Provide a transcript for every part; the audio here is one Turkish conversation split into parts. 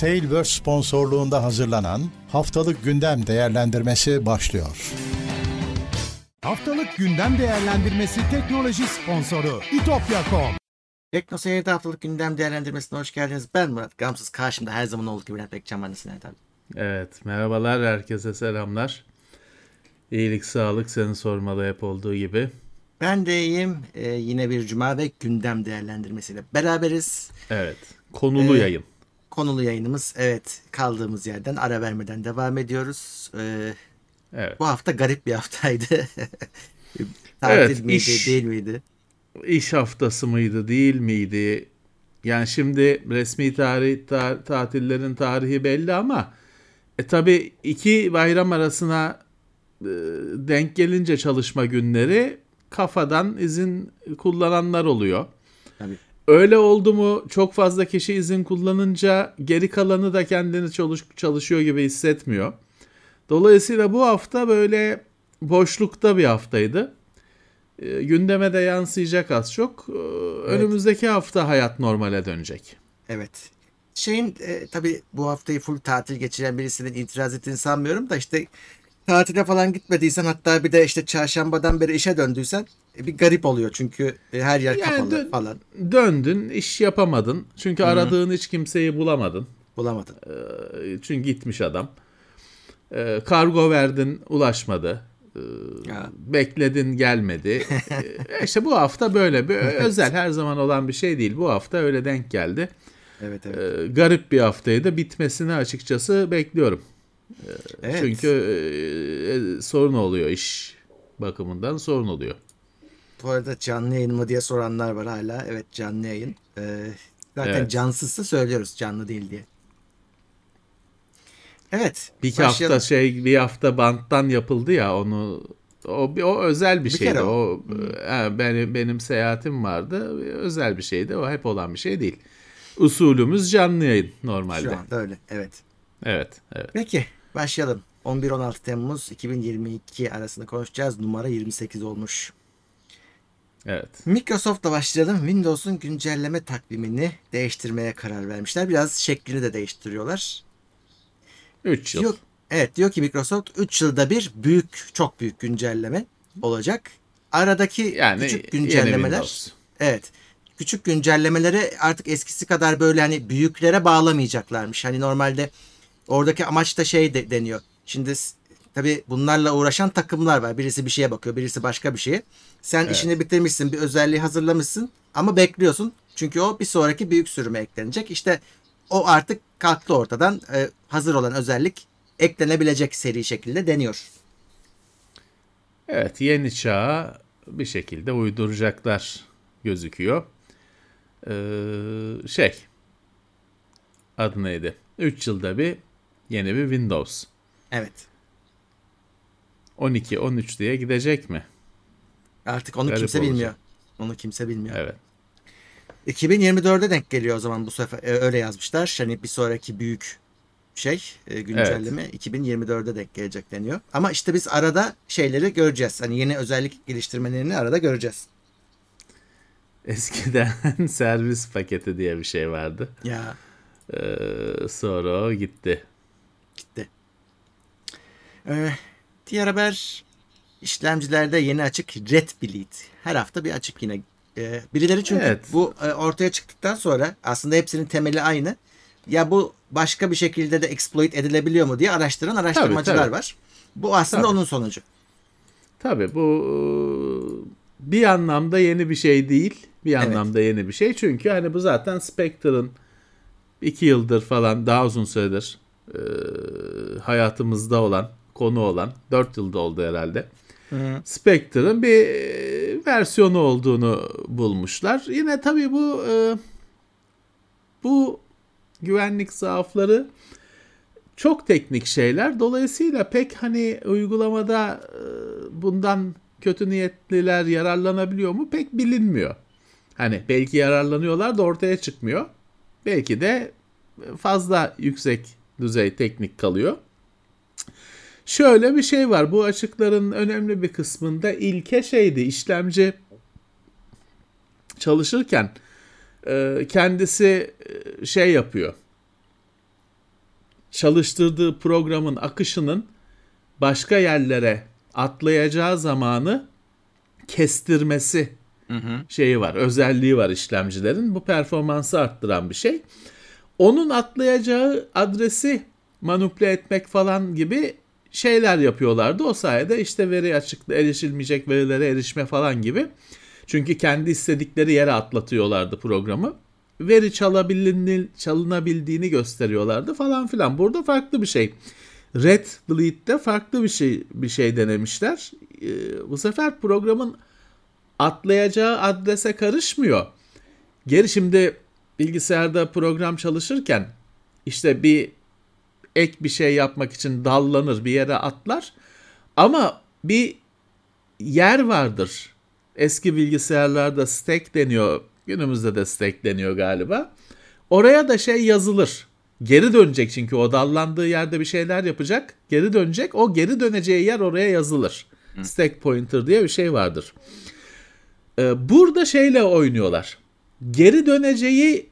Tailverse sponsorluğunda hazırlanan Haftalık Gündem Değerlendirmesi başlıyor. Haftalık gündem değerlendirmesi teknoloji sponsoru itopya.com Tekno Seyir'de haftalık gündem değerlendirmesine hoş geldiniz. Ben Murat Gamsız. Karşımda her zaman olduğu gibi Bülent Bekcan var. Nasılsın abi? Evet, merhabalar herkese selamlar. İyilik, sağlık seni sormalı hep olduğu gibi. Ben de iyiyim. Ee, yine bir cuma ve gündem değerlendirmesiyle beraberiz. Evet, konulu Ee, yayın. Konulu yayınımız evet kaldığımız yerden ara vermeden devam ediyoruz. Ee, Evet. bu hafta garip bir haftaydı. Tatil Evet, miydi iş- değil miydi? İş haftası mıydı, değil miydi? Yani şimdi resmi tarih ta- tatillerin tarihi belli ama e tabi iki bayram arasına e, denk gelince çalışma günleri kafadan izin kullananlar oluyor. Tabii. Öyle oldu mu çok fazla kişi izin kullanınca geri kalanı da kendini çalış- çalışıyor gibi hissetmiyor. Dolayısıyla bu hafta böyle boşlukta bir haftaydı. E, gündeme de yansıyacak az çok. E, Önümüzdeki hafta hayat normale dönecek. Evet. Şeyin e, tabii bu haftayı full tatil geçiren birisinin itiraz ettiğini sanmıyorum da işte tatile falan gitmediysen hatta bir de işte çarşambadan beri işe döndüysen e, bir garip oluyor çünkü e, her yer Yani kapalı dön- falan Döndün, iş yapamadın. Çünkü aradığın hiç kimseyi bulamadın. bulamadın. E, Çünkü gitmiş adam. E, Kargo verdin, ulaşmadı. E, Ya. Bekledin, gelmedi. E, İşte bu hafta böyle. bir özel her zaman olan bir şey değil. Bu hafta öyle denk geldi. Evet evet. E, Garip bir haftaydı. Bitmesini açıkçası bekliyorum. Evet. Çünkü e, e, sorun oluyor iş bakımından sorun oluyor. bu arada canlı yayın mı diye soranlar var hala. Evet canlı yayın. Ee, zaten Evet. cansızsa söylüyoruz canlı değil diye. Evet. Bir başlayalım. hafta şey bir hafta banttan yapıldı ya onu o bir o özel bir, Bir şeydi. kere o. O e, benim benim seyahatim vardı. Özel bir şeydi. O hep olan bir şey değil. Usulümüz canlı yayın normalde. Şu anda öyle. Evet. Evet, evet. Peki başlayalım. 11-16 Temmuz 2022 arasında konuşacağız. Numara 28 olmuş. Evet. Microsoft'la başlayalım. Windows'un güncelleme takvimini değiştirmeye karar vermişler. Biraz şeklini de değiştiriyorlar. 3 yıl. Diyor, evet diyor ki Microsoft 3 yılda bir büyük, çok büyük güncelleme olacak. Aradaki yani küçük güncellemeler. Evet. Küçük güncellemeleri artık eskisi kadar böyle hani büyüklere bağlamayacaklarmış. Hani normalde oradaki amaç da şey de, deniyor. Şimdi tabii bunlarla uğraşan takımlar var. Birisi bir şeye bakıyor, birisi başka bir şeye. Sen Evet. işini bitirmişsin, bir özelliği hazırlamışsın ama bekliyorsun. Çünkü o bir sonraki büyük sürüme eklenecek. İşte o artık kalktı ortadan. Ee, hazır olan özellik eklenebilecek seri şekilde deniyor. Evet, yeni çağa bir şekilde uyduracaklar gözüküyor. Ee, şey adı neydi? 3 yılda bir yeni bir Windows. Evet. 12, 13 diye gidecek mi? Artık onu Garip kimse olacak. bilmiyor. Onu kimse bilmiyor. Evet. 2024'e denk geliyor o zaman bu sefer e, öyle yazmışlar. Hani bir sonraki büyük şey e, güncelleme 2024'e denk gelecek deniyor. Ama işte biz arada şeyleri göreceğiz. Hani yeni özellik geliştirmelerini arada göreceğiz. Eskiden servis paketi diye bir şey vardı. Ya Ee, sonra o gitti. Gitti. Ee, diğer haber işlemcilerde yeni açık Red Bleed. Her hafta bir açık yine. Ee, birileri çünkü Evet. bu e, ortaya çıktıktan sonra aslında hepsinin temeli aynı. Ya bu başka bir şekilde de exploit edilebiliyor mu diye araştıran araştırmacılar tabii. var. Bu aslında Tabii. onun sonucu. Tabii bu e, bir anlamda yeni bir şey değil. Bir Evet. anlamda yeni bir şey. Çünkü hani bu zaten Spectre'ın iki yıldır falan daha uzun süredir e, hayatımızda olan, konu olan, dört yılda oldu herhalde. Spectre'ın bir e, versiyonu olduğunu bulmuşlar. Yine tabii bu e, bu güvenlik zaafları çok teknik şeyler. Dolayısıyla pek hani uygulamada e, bundan kötü niyetliler yararlanabiliyor mu pek bilinmiyor. Hani belki yararlanıyorlar da ortaya çıkmıyor. Belki de fazla yüksek düzey teknik kalıyor. Şöyle bir şey var. Bu açıkların önemli bir kısmında ilke şeydi. işlemci çalışırken e, kendisi e, şey yapıyor. çalıştırdığı programın akışının başka yerlere atlayacağı zamanı kestirmesi şeyi var, özelliği var işlemcilerin. Bu performansı arttıran bir şey. Onun atlayacağı adresi manipüle etmek falan gibi şeyler yapıyorlardı. O sayede işte veri açıkta erişilmeyecek verilere erişme falan gibi. Çünkü kendi istedikleri yere atlatıyorlardı programı. Veri çalınabildiğini gösteriyorlardı falan filan. Burada farklı bir şey. Red Bleed'de farklı bir şey bir şey denemişler. Ee, bu sefer programın atlayacağı adrese karışmıyor. Geri şimdi bilgisayarda program çalışırken işte bir ek bir şey yapmak için dallanır bir yere atlar. Ama bir yer vardır. Eski bilgisayarlarda stack deniyor. Günümüzde de stack deniyor galiba. Oraya da şey yazılır. Geri dönecek çünkü o dallandığı yerde bir şeyler yapacak. Geri dönecek. O geri döneceği yer oraya yazılır. Stack pointer diye bir şey vardır. Ee, burada şeyle oynuyorlar. Geri döneceği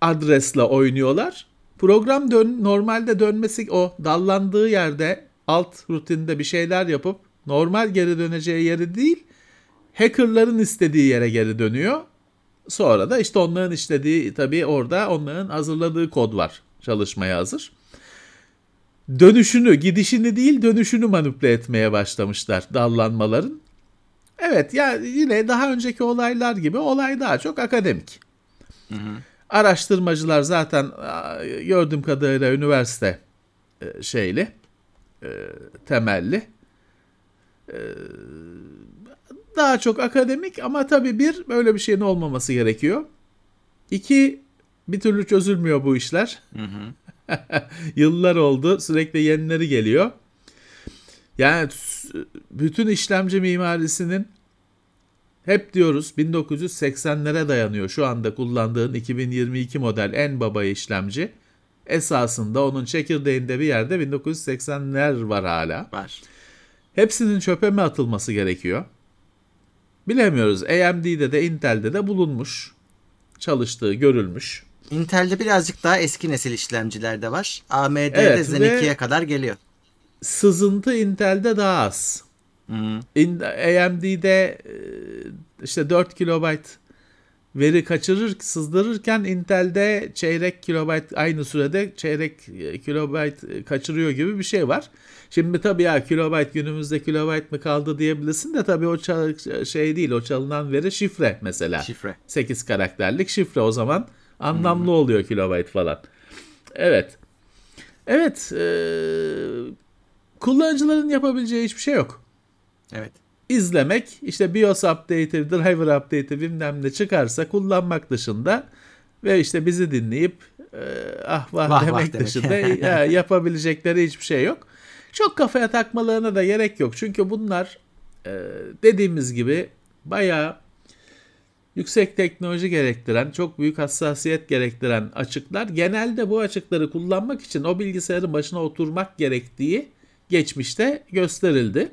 adresle oynuyorlar. Program dön normalde dönmesi o dallandığı yerde alt rutinde bir şeyler yapıp normal geri döneceği yeri değil hackerların istediği yere geri dönüyor. Sonra da işte onların işlediği tabii orada onların hazırladığı kod var çalışmaya hazır. Dönüşünü, gidişini değil dönüşünü manipüle etmeye başlamışlar dallanmaların. Evet ya yani yine daha önceki olaylar gibi olay daha çok akademik. Hı hı. Araştırmacılar zaten gördüğüm kadarıyla üniversite e, şeyli, e, temelli. E, daha çok akademik ama tabii bir böyle bir şeyin olmaması gerekiyor. İki bir türlü çözülmüyor bu işler. Hı hı. Yıllar oldu sürekli yenileri geliyor. Yani bütün işlemci mimarisinin hep diyoruz 1980'lere dayanıyor şu anda kullandığın 2022 model en baba işlemci. Esasında onun çekirdeğinde bir yerde 1980'ler var hala. Var. Hepsinin çöpe mi atılması gerekiyor? Bilemiyoruz. AMD'de de Intel'de de bulunmuş. Çalıştığı görülmüş. Intel'de birazcık daha eski nesil işlemciler de var. AMD'de evet, Zen 2'ye kadar geliyor. Sızıntı Intel'de daha az. Hmm. AMD'de işte 4 kilobayt veri kaçırır, sızdırırken Intel'de çeyrek kilobayt aynı sürede çeyrek kilobayt kaçırıyor gibi bir şey var. Şimdi tabii ya kilobayt günümüzde kilobayt mı kaldı diyebilirsin de tabii o çal- şey değil o çalınan veri şifre mesela. Şifre. 8 karakterlik şifre o zaman anlamlı hmm. oluyor kilobayt falan. Evet. Evet. E, kullanıcıların yapabileceği hiçbir şey yok. Evet. İzlemek, işte BIOS update'i, driver update'i bilmem ne çıkarsa kullanmak dışında ve işte bizi dinleyip e, ah vah, vah demek vah dışında ya, yapabilecekleri hiçbir şey yok. Çok kafaya takmalarına da gerek yok. Çünkü bunlar e, dediğimiz gibi bayağı yüksek teknoloji gerektiren, çok büyük hassasiyet gerektiren açıklar. Genelde bu açıkları kullanmak için o bilgisayarın başına oturmak gerektiği geçmişte gösterildi.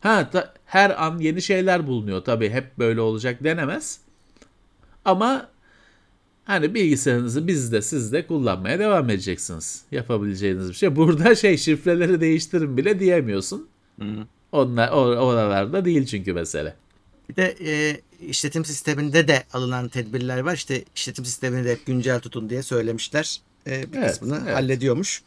Ha ta, her an yeni şeyler bulunuyor tabii hep böyle olacak denemez. Ama hani bilgisayarınızı biz de siz de kullanmaya devam edeceksiniz. Yapabileceğiniz bir şey. Burada şey şifreleri değiştirin bile diyemiyorsun. Hı. Onlar oralarda değil çünkü mesele. Bir de e, işletim sisteminde de alınan tedbirler var. İşte işletim sistemini de hep güncel tutun diye söylemişler. E, bir evet, kısmını evet. hallediyormuş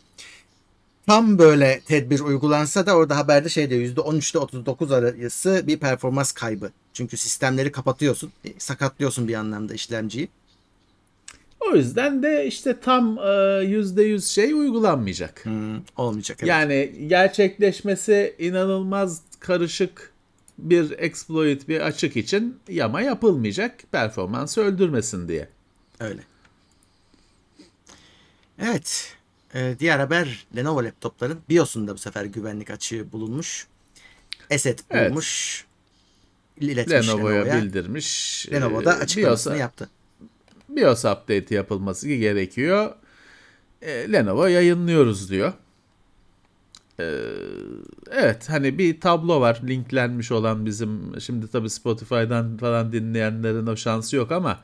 tam böyle tedbir uygulansa da orada haberde şey diyor %13 ile 39 arası bir performans kaybı. Çünkü sistemleri kapatıyorsun. E, sakatlıyorsun bir anlamda işlemciyi. O yüzden de işte tam yüzde yüz şey uygulanmayacak. Hmm, olmayacak. Evet. Yani gerçekleşmesi inanılmaz karışık bir exploit bir açık için yama yapılmayacak performansı öldürmesin diye. Öyle. Evet. Ee, diğer haber Lenovo laptopların BIOS'unda bu sefer güvenlik açığı bulunmuş. Eset bulmuş. Evet. İletmiş Lenovo'ya, Lenovo'ya bildirmiş. Lenovo da ee, açıklamasını BIOS, yaptı. BIOS update yapılması gerekiyor. E, Lenovo yayınlıyoruz diyor. E, evet hani bir tablo var linklenmiş olan bizim şimdi tabi Spotify'dan falan dinleyenlerin o şansı yok ama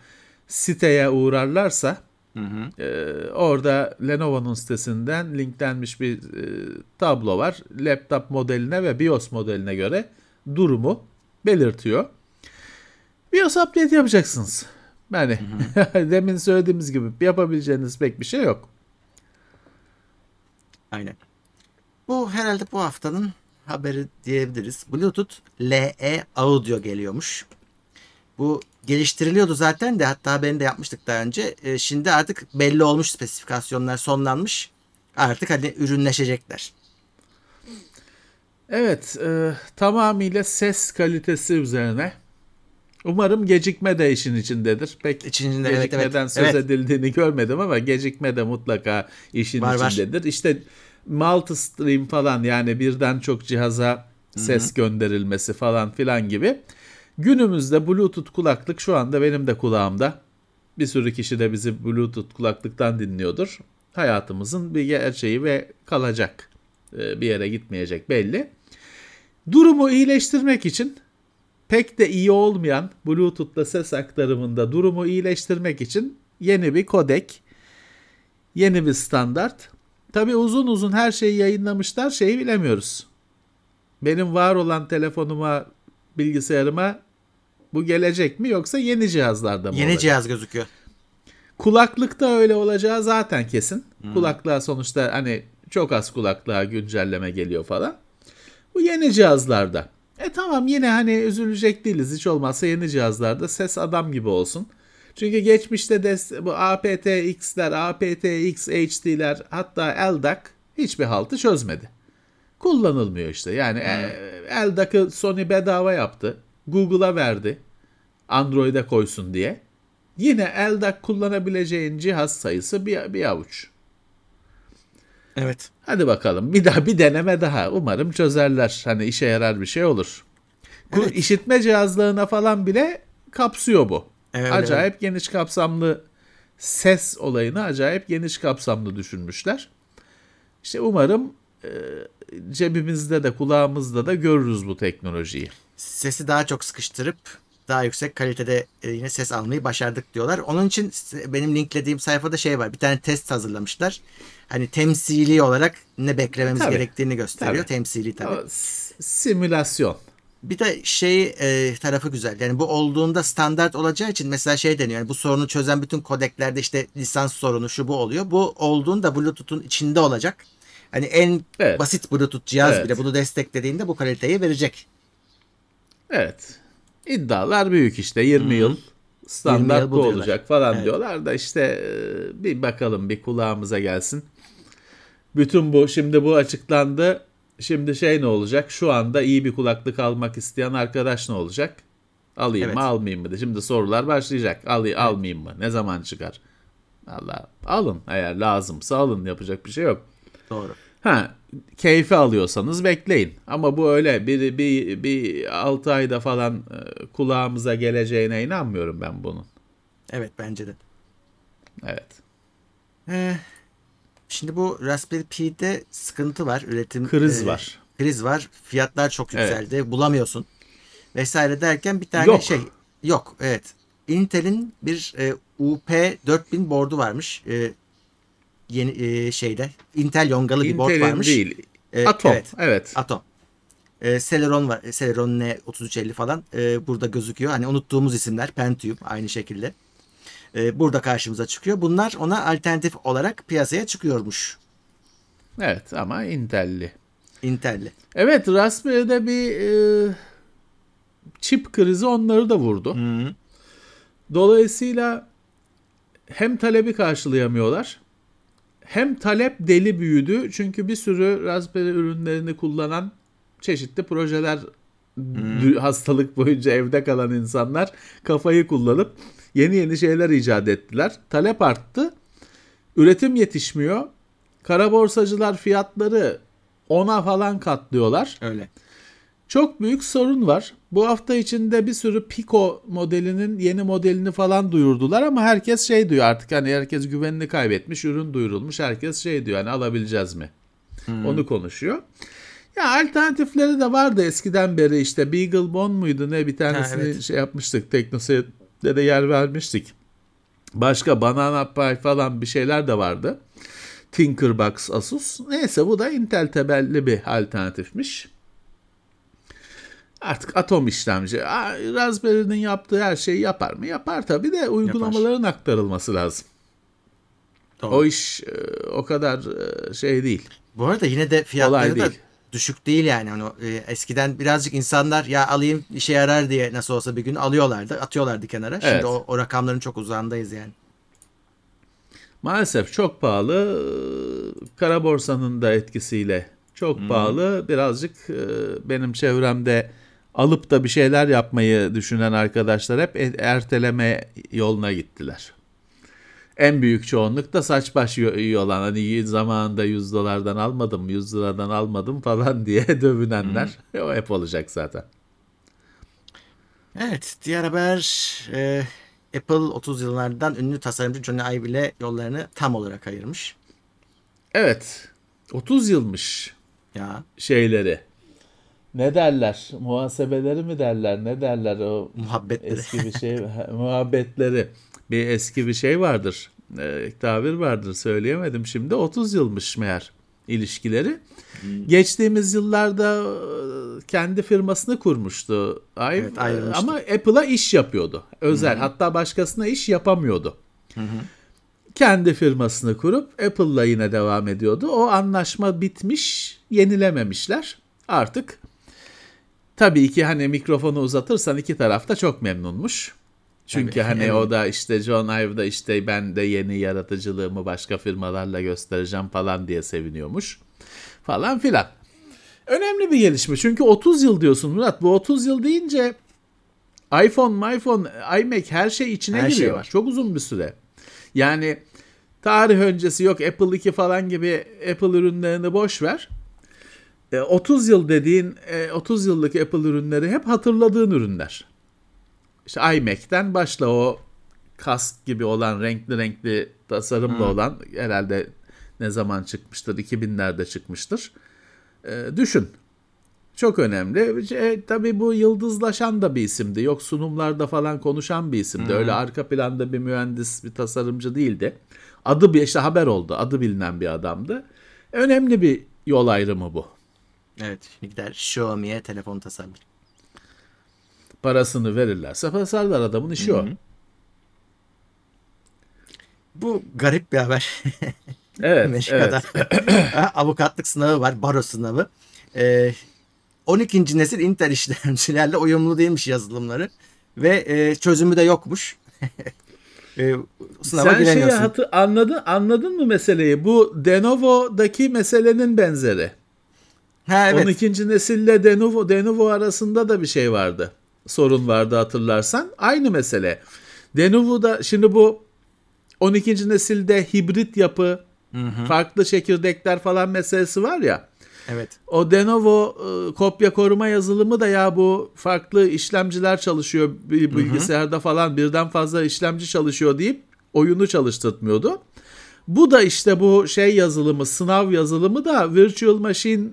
siteye uğrarlarsa Ee, orada Lenovo'nun sitesinden linklenmiş bir e, tablo var. Laptop modeline ve BIOS modeline göre durumu belirtiyor. BIOS update yapacaksınız. Yani demin söylediğimiz gibi yapabileceğiniz pek bir şey yok. Aynen. Bu herhalde bu haftanın haberi diyebiliriz. Bluetooth LE Audio geliyormuş. Bu geliştiriliyordu zaten de hatta ben de yapmıştık daha önce. E, şimdi artık belli olmuş spesifikasyonlar sonlanmış. Artık hani ürünleşecekler. Evet, e, tamamıyla ses kalitesi üzerine. Umarım gecikme de işin içindedir. Pek İçinde, evet, gecikmeden evet. söz Evet. edildiğini görmedim ama gecikme de mutlaka işin Var, var. içindedir. İşte multi-stream falan yani birden çok cihaza ses gönderilmesi falan filan gibi. Günümüzde Bluetooth kulaklık şu anda benim de kulağımda. Bir sürü kişi de bizi Bluetooth kulaklıktan dinliyordur. Hayatımızın bir gerçeği ve kalacak. Ee, Bir yere gitmeyecek belli. Durumu iyileştirmek için pek de iyi olmayan Bluetooth'la ses aktarımında durumu iyileştirmek için yeni bir kodek, yeni bir standart. Tabi uzun uzun her şeyi yayınlamışlar şeyi bilemiyoruz. Benim var olan telefonuma, bilgisayarıma bu gelecek mi yoksa yeni cihazlarda mı Yeni olacak? cihaz gözüküyor. Kulaklıkta öyle olacağı zaten kesin. Kulaklığa sonuçta hani çok az kulaklığa güncelleme geliyor falan. Bu yeni cihazlarda. E tamam yine hani üzülecek değiliz. Hiç olmazsa yeni cihazlarda ses adam gibi olsun. Çünkü geçmişte de bu aptX'ler, aptX HD'ler hatta LDAC hiçbir haltı çözmedi. Kullanılmıyor işte. Yani e, LDAC'ı Sony bedava yaptı. Google'a verdi. Android'e koysun diye. Yine LDAC kullanabileceğin cihaz sayısı bir, bir avuç. Evet. Hadi bakalım bir daha bir deneme daha. Umarım çözerler. Hani işe yarar bir şey olur. Evet. işitme cihazlarına falan bile kapsıyor bu. Evet, acayip geniş kapsamlı ses olayını acayip geniş kapsamlı düşünmüşler. İşte umarım e, cebimizde de kulağımızda da görürüz bu teknolojiyi. Sesi daha çok sıkıştırıp daha yüksek kalitede e, yine ses almayı başardık diyorlar. Onun için benim linklediğim sayfada şey var. Bir tane test hazırlamışlar. Hani temsili olarak ne beklememiz Tabii. gerektiğini gösteriyor. Tabii. Temsili tabii. O simülasyon. Bir de şey e, tarafı güzel. Yani bu olduğunda standart olacağı için mesela şey deniyor. Yani bu sorunu çözen bütün kodeklerde işte lisans sorunu şu bu oluyor. Bu olduğunda Bluetooth'un içinde olacak. Hani en Evet. basit Bluetooth cihaz Evet. bile bunu desteklediğinde bu kaliteyi verecek. Evet. İddialar büyük işte 20 yıl standart 20 yıl bu bu diyorlar. olacak falan Evet. diyorlar da işte e, bir bakalım bir kulağımıza gelsin. Bütün bu şimdi bu açıklandı. Şimdi şey ne olacak? Şu anda iyi bir kulaklık almak isteyen arkadaş ne olacak? Alayım Evet. mı almayayım mı? Şimdi sorular başlayacak. Alayım almayayım mı? Ne zaman çıkar? Allah alın eğer lazımsa alın yapacak bir şey yok. Doğru. Ha, keyfi alıyorsanız bekleyin. Ama bu öyle bir bir bir 6 ayda falan e, kulağımıza geleceğine inanmıyorum ben bunun. Evet bence de. Evet. Ee, şimdi bu Raspberry Pi'de sıkıntı var. Üretim Kriz e, var. Kriz var. Fiyatlar çok Evet. yükseldi. Bulamıyorsun. Vesaire derken bir tane Yok. şey yok. Evet. Intel'in bir e, UP 4000 board'u varmış. E, yeni e, şeyde Intel yongalı bir board varmış. değil. E, Atom. Evet. Evet. Atom. E, Celeron var. Celeron N3350 falan e, burada gözüküyor. Hani unuttuğumuz isimler. Pentium aynı şekilde. E, burada karşımıza çıkıyor. Bunlar ona alternatif olarak piyasaya çıkıyormuş. Evet ama Intel'li. Intel'li. Evet Raspberry'de bir e, çip krizi onları da vurdu. Dolayısıyla hem talebi karşılayamıyorlar hem talep deli büyüdü. Çünkü bir sürü Raspberry ürünlerini kullanan çeşitli projeler dü- hastalık boyunca evde kalan insanlar kafayı kullanıp yeni yeni şeyler icat ettiler. Talep arttı. Üretim yetişmiyor. Kara borsacılar fiyatları ona falan katlıyorlar. Öyle. Çok büyük sorun var. Bu hafta içinde bir sürü Pico modelinin yeni modelini falan duyurdular ama herkes şey diyor artık hani herkes güvenini kaybetmiş, ürün duyurulmuş. Herkes şey diyor hani alabileceğiz mi? Onu konuşuyor. Ya alternatifleri de vardı eskiden beri işte Beagle Bone muydu ne bir tanesini evet. şey yapmıştık. Teknoseyir'de de yer vermiştik. Başka Banana Pi falan bir şeyler de vardı. Tinkerbox Asus. Neyse bu da Intel temelli bir alternatifmiş. Artık atom işlemci. Raspberry'nin yaptığı her şeyi yapar mı? Yapar tabii de uygulamaların aktarılması lazım. Doğru. O iş e, o kadar e, şey değil. Bu arada yine de fiyatları da değil. düşük değil yani. Hani, o, e, eskiden birazcık insanlar ya alayım işe yarar diye nasıl olsa bir gün alıyorlardı. Atıyorlardı kenara. Şimdi Evet. o, o rakamların çok uzağındayız yani. Maalesef çok pahalı. Kara borsanın da etkisiyle çok pahalı. Birazcık benim çevremde alıp da bir şeyler yapmayı düşünen arkadaşlar hep e- erteleme yoluna gittiler. En büyük çoğunluk da saç baş yo- iyi olan hani zamanında 100 dolardan almadım 100 liradan almadım falan diye dövünenler o hep olacak zaten. Evet diğer haber e, Apple 30 yıllardan ünlü tasarımcı Johnny Ive ile yollarını tam olarak ayırmış. Evet 30 yılmış Ya şeyleri. Ne derler? Muhasebeleri mi derler? Ne derler o muhabbetleri. eski bir şey muhabbetleri. Bir eski bir şey vardır. E, tabir vardır söyleyemedim şimdi. 30 yılmış meğer ilişkileri. Geçtiğimiz yıllarda e, kendi firmasını kurmuştu. Ay, Evet, ayrılmıştı. ama Apple'a iş yapıyordu. Özel. Hatta başkasına iş yapamıyordu. Kendi firmasını kurup Apple'la yine devam ediyordu. O anlaşma bitmiş, yenilememişler. Artık tabii ki hani mikrofonu uzatırsan iki taraf da çok memnunmuş. Çünkü Tabii, hani evet. o da işte John Ive da işte ben de yeni yaratıcılığımı başka firmalarla göstereceğim falan diye seviniyormuş. Falan filan. Önemli bir gelişme. Çünkü 30 yıl diyorsun Murat. Bu 30 yıl deyince iPhone, iPhone, iMac her şey içine Her şey giriyor. var. Çok uzun bir süre. Yani tarih öncesi yok Apple 2 falan gibi Apple ürünlerini boş ver. E, 30 yıl dediğin e, 30 yıllık Apple ürünleri hep hatırladığın ürünler. İşte iMac'ten başla o kask gibi olan renkli renkli tasarımlı olan herhalde ne zaman çıkmıştır 2000'lerde çıkmıştır. E, düşün. Çok önemli. E, tabii bu yıldızlaşan da bir isimdi. Yok sunumlarda falan konuşan bir isimdi. Öyle arka planda bir mühendis, bir tasarımcı değildi. Adı bir işte haber oldu. Adı bilinen bir adamdı. Önemli bir yol ayrımı bu. Evet şimdi gider Xiaomi'ye telefon tasarlar. Parasını verirlerse tasarlar adamın işi o. Bu garip bir haber. Evet, evet. Avukatlık sınavı var, baro sınavı. Ee, 12. nesil Intel işlemcilerle uyumlu değilmiş yazılımları ve e, çözümü de yokmuş. e, sınava Sen şeyi giremiyorsun. hatı, anladın, anladın mı meseleyi? Bu Lenovo'daki meselenin benzeri. Ha, evet. 12. nesille Lenovo, Lenovo arasında da bir şey vardı. Sorun vardı hatırlarsan. Aynı mesele. Lenovo'da şimdi bu 12. nesilde hibrit yapı, farklı çekirdekler falan meselesi var ya. Evet. O Lenovo e, kopya koruma yazılımı da ya bu farklı işlemciler çalışıyor bir bilgisayarda falan birden fazla işlemci çalışıyor deyip oyunu çalıştırtmıyordu. Bu da işte bu şey yazılımı, sınav yazılımı da virtual machine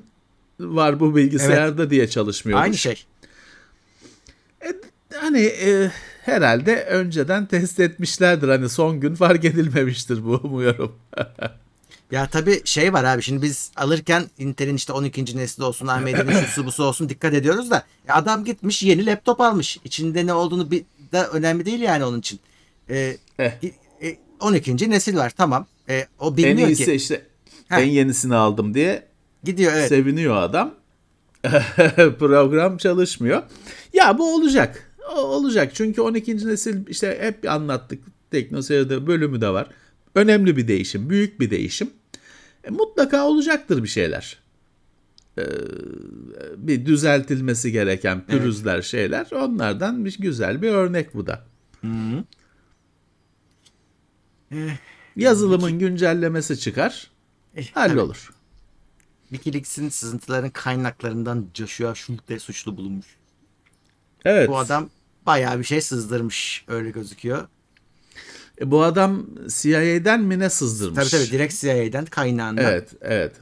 var bu bilgisayarda diye çalışmıyormuş. Aynı şey. Hani e, herhalde önceden test etmişlerdir. Hani son gün fark edilmemiştir bu umuyorum. Ya tabii şey var abi şimdi biz alırken Intel'in işte 12. nesli olsun AMD'nin şusu busu olsun dikkat ediyoruz da e, adam gitmiş yeni laptop almış. İçinde ne olduğunu bir de önemli değil yani onun için. Ee, Eh. e, 12. nesil var tamam. E, o en bilmiyor iyisi ki. işte Heh. en yenisini aldım diye Gidiyor evet. seviniyor adam. Program çalışmıyor. Ya bu olacak. O olacak. Çünkü 12. nesil işte hep anlattık. Teknoseyir'de bölümü de var. Önemli bir değişim. Büyük bir değişim. E, mutlaka olacaktır bir şeyler. Ee, bir düzeltilmesi gereken pürüzler şeyler. Onlardan bir güzel bir örnek bu da. Eh, Yazılımın güncellemesi çıkar. eh, Hallolur. Wikileaks'in sızıntıların kaynaklarından Joshua Schulte suçlu bulunmuş. Evet. Bu adam bayağı bir şey sızdırmış öyle gözüküyor. E, bu adam CIA'den mi ne sızdırmış? Tabii tabii direkt CIA'den kaynağından. Evet, evet.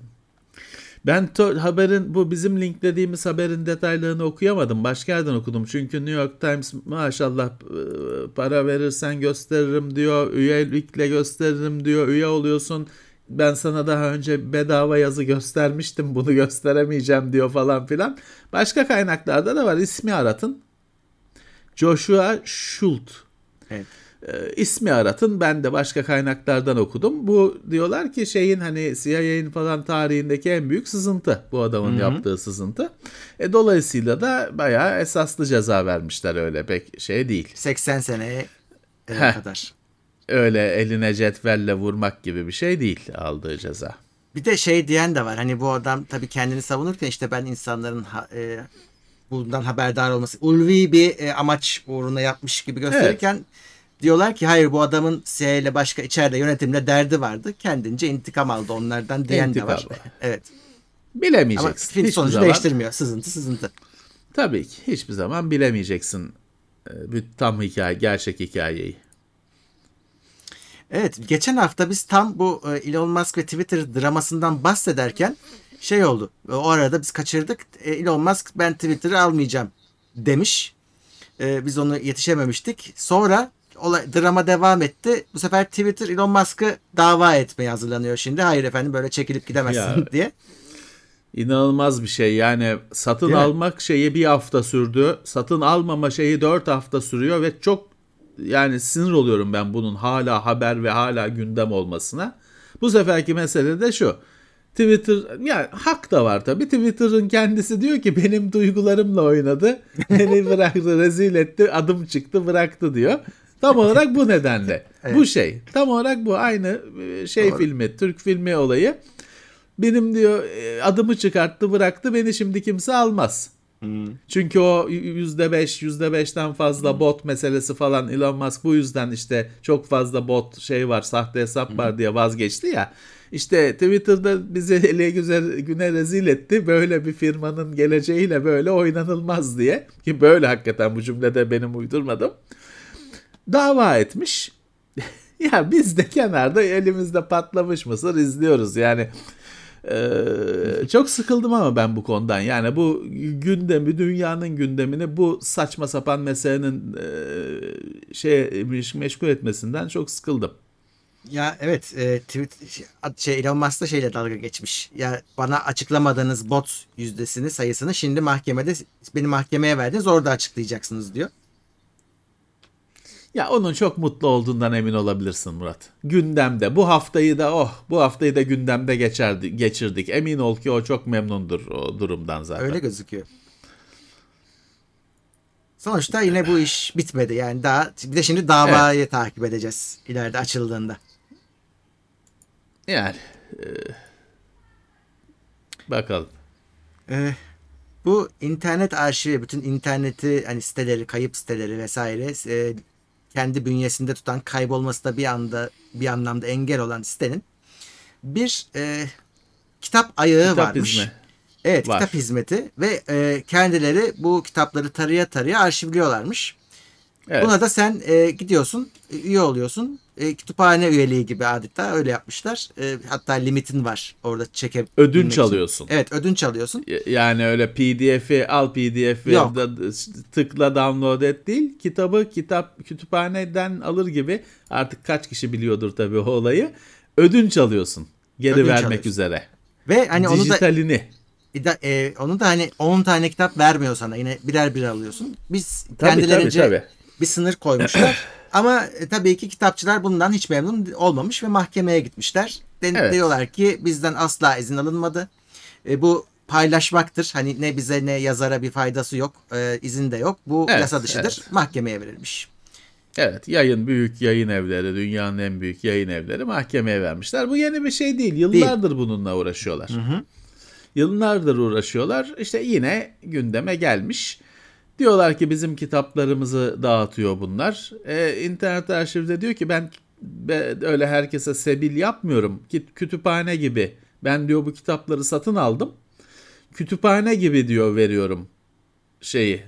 Ben haberin bu bizim linklediğimiz haberin detaylarını okuyamadım. Başka yerden okudum. Çünkü New York Times maşallah para verirsen gösteririm diyor. Üyelikle gösteririm diyor. Üye oluyorsun. Ben sana daha önce bedava yazı göstermiştim. Bunu gösteremeyeceğim diyor falan filan. Başka kaynaklarda da var. İsmi aratın. Joshua Schultz. Evet. E, ismi aratın. Ben de başka kaynaklardan okudum. Bu diyorlar ki şeyin hani CIA'nin falan tarihindeki en büyük sızıntı. Bu adamın yaptığı sızıntı. E, dolayısıyla da bayağı esaslı ceza vermişler öyle pek şey değil. 80 seneye e, Heh. kadar. Öyle eline cetvelle vurmak gibi bir şey değil aldığı ceza. Bir de şey diyen de var. Hani bu adam tabii kendini savunurken işte ben insanların e, bundan haberdar olması ulvi bir e, amaç uğruna yapmış gibi gösterirken diyorlar ki hayır bu adamın CIA ile başka içeride yönetimle derdi vardı. Kendince intikam aldı onlardan diyen İntikam. de var. Evet. Ama Bilemeyeceksin. film Hiçbir sonucu zaman- değiştirmiyor. Sızıntı sızıntı. Tabii ki hiçbir zaman bilemeyeceksin e, tam hikaye, gerçek hikayeyi. Evet geçen hafta biz tam bu e, Elon Musk ve Twitter dramasından bahsederken şey oldu. E, O arada biz kaçırdık. E, Elon Musk ben Twitter'ı almayacağım demiş. Biz onu yetişememiştik. Sonra olay, drama devam etti. Bu sefer Twitter Elon Musk'ı dava etmeye hazırlanıyor şimdi. Hayır efendim böyle çekilip gidemezsin Ya. diye. İnanılmaz bir şey yani satın Değil mi? almak şeyi bir hafta sürdü. Satın almama şeyi dört hafta sürüyor ve çok yani sinir oluyorum ben bunun hala haber ve hala gündem olmasına. Bu seferki mesele de şu. Twitter yani hak da var tabii. Twitter'ın kendisi diyor ki benim duygularımla oynadı. Beni bıraktı, rezil etti, adım çıktı, bıraktı diyor. Tam olarak bu nedenle. Bu şey. Tam olarak bu aynı e, şey Doğru. filmi, Türk filmi olayı. Benim diyor e, adımı çıkarttı bıraktı beni şimdi kimse almaz. Çünkü o yüzde beş, yüzde beşten fazla bot meselesi falan Elon Musk bu yüzden işte çok fazla bot şey var, sahte hesap var diye vazgeçti ya. İşte Twitter'da bizi ele güzel güne rezil etti. Böyle bir firmanın geleceğiyle böyle oynanılmaz diye. Ki böyle hakikaten bu cümlede benim uydurmadım. Dava etmiş. ya biz de kenarda elimizde patlamış mısır izliyoruz. Yani ee, çok sıkıldım ama ben bu konudan. Yani bu gündemi, dünyanın gündemini bu saçma sapan meselenin e, şey meş- meşgul etmesinden çok sıkıldım. Ya evet e, tweet şey Elon Musk da şeyle dalga geçmiş. Ya bana açıklamadığınız bot yüzdesini sayısını şimdi mahkemede beni mahkemeye verdiniz orada açıklayacaksınız diyor. Ya onun çok mutlu olduğundan emin olabilirsin Murat. Gündemde bu haftayı da oh bu haftayı da gündemde geçerdi, geçirdik. Emin ol ki o çok memnundur o durumdan zaten. Öyle gözüküyor. Sonuçta yine bu iş bitmedi. Yani daha bir de şimdi davayı takip edeceğiz ileride açıldığında. Yani e, bakalım. Ee, bu internet arşivi, bütün interneti hani siteleri, kayıp siteleri vesaire e, kendi bünyesinde tutan kaybolması da bir anda bir anlamda engel olan sitenin bir e, kitap ayağı Kitap varmış. izmi. Evet, var. kitap hizmeti ve e, kendileri bu kitapları taraya taraya arşivliyorlarmış. Evet. Buna da sen e, gidiyorsun, e, üye oluyorsun. E, kütüphane üyeliği gibi adeta öyle yapmışlar. E, hatta limitin var orada çeke. Ödünç alıyorsun. Evet, ödünç alıyorsun. Yani öyle PDF'i al PDF'i da- tıkla download et değil. Kitabı kitap kütüphaneden alır gibi artık kaç kişi biliyordur tabii o olayı. Ödünç alıyorsun. Geri Ödünç vermek alıyorsun. üzere. Ve hani onu da Dijitalini. İda- e, onu da hani 10 tane kitap vermiyor sana. Yine birer birer alıyorsun. Biz Tabii, kendilerince tabii, tabii. Bir sınır koymuşlar. Ama e, tabii ki kitapçılar bundan hiç memnun olmamış ve mahkemeye gitmişler. Den- Evet. Diyorlar ki bizden asla izin alınmadı. E, bu paylaşmaktır. Hani ne bize ne yazara bir faydası yok. E, izin de yok. Bu Evet, yasa dışıdır. evet. Mahkemeye verilmiş. Evet yayın büyük yayın evleri dünyanın en büyük yayın evleri mahkemeye vermişler. Bu yeni bir şey değil. Yıllardır bununla uğraşıyorlar. Yıllardır uğraşıyorlar. İşte yine gündeme gelmiş. Diyorlar ki bizim kitaplarımızı dağıtıyor bunlar. Ee, internet arşivde diyor ki ben be- öyle herkese sebil yapmıyorum. Kit- Kütüphane gibi. Ben diyor bu kitapları satın aldım. Kütüphane gibi diyor veriyorum şeyi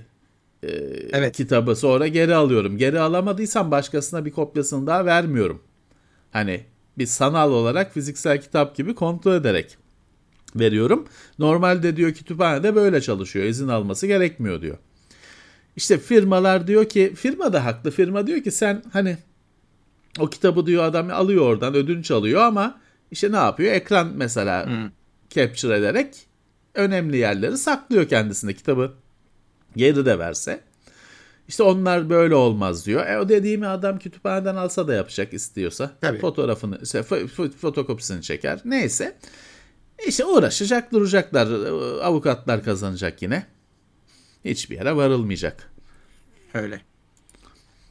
Evet. kitabı sonra geri alıyorum. Geri alamadıysam başkasına bir kopyasını daha vermiyorum. Hani bir sanal olarak fiziksel kitap gibi kontrol ederek. veriyorum. Normalde diyor kütüphanede böyle çalışıyor. izin alması gerekmiyor diyor. İşte firmalar diyor ki firma da haklı. Firma diyor ki sen hani o kitabı diyor adam alıyor oradan ödünç alıyor ama işte ne yapıyor? Ekran mesela capture ederek önemli yerleri saklıyor kendisinde kitabı geri de verse. İşte onlar böyle olmaz diyor. E o dediğimi adam kütüphaneden alsa da yapacak istiyorsa. Tabii. Fotoğrafını, işte fotokopisini çeker. Neyse. İşte uğraşacak duracaklar. Avukatlar kazanacak yine. Hiçbir yere varılmayacak. Öyle.